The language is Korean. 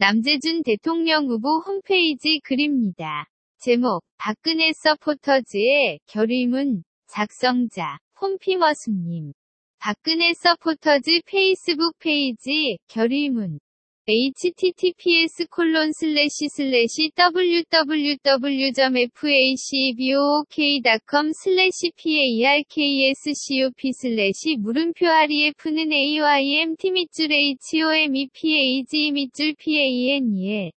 남재준 대통령 후보 홈페이지 글입니다. 제목, 박근혜 서포터즈의 결의문, 작성자, 홈피머스님. 박근혜 서포터즈 페이스북 페이지, 결의문. Https 콜론 슬래시 슬래시 www.facebook.com 슬래시 parkscop 슬래시 물음표 ref는 aymT 밑줄 homepag 밑줄 pan에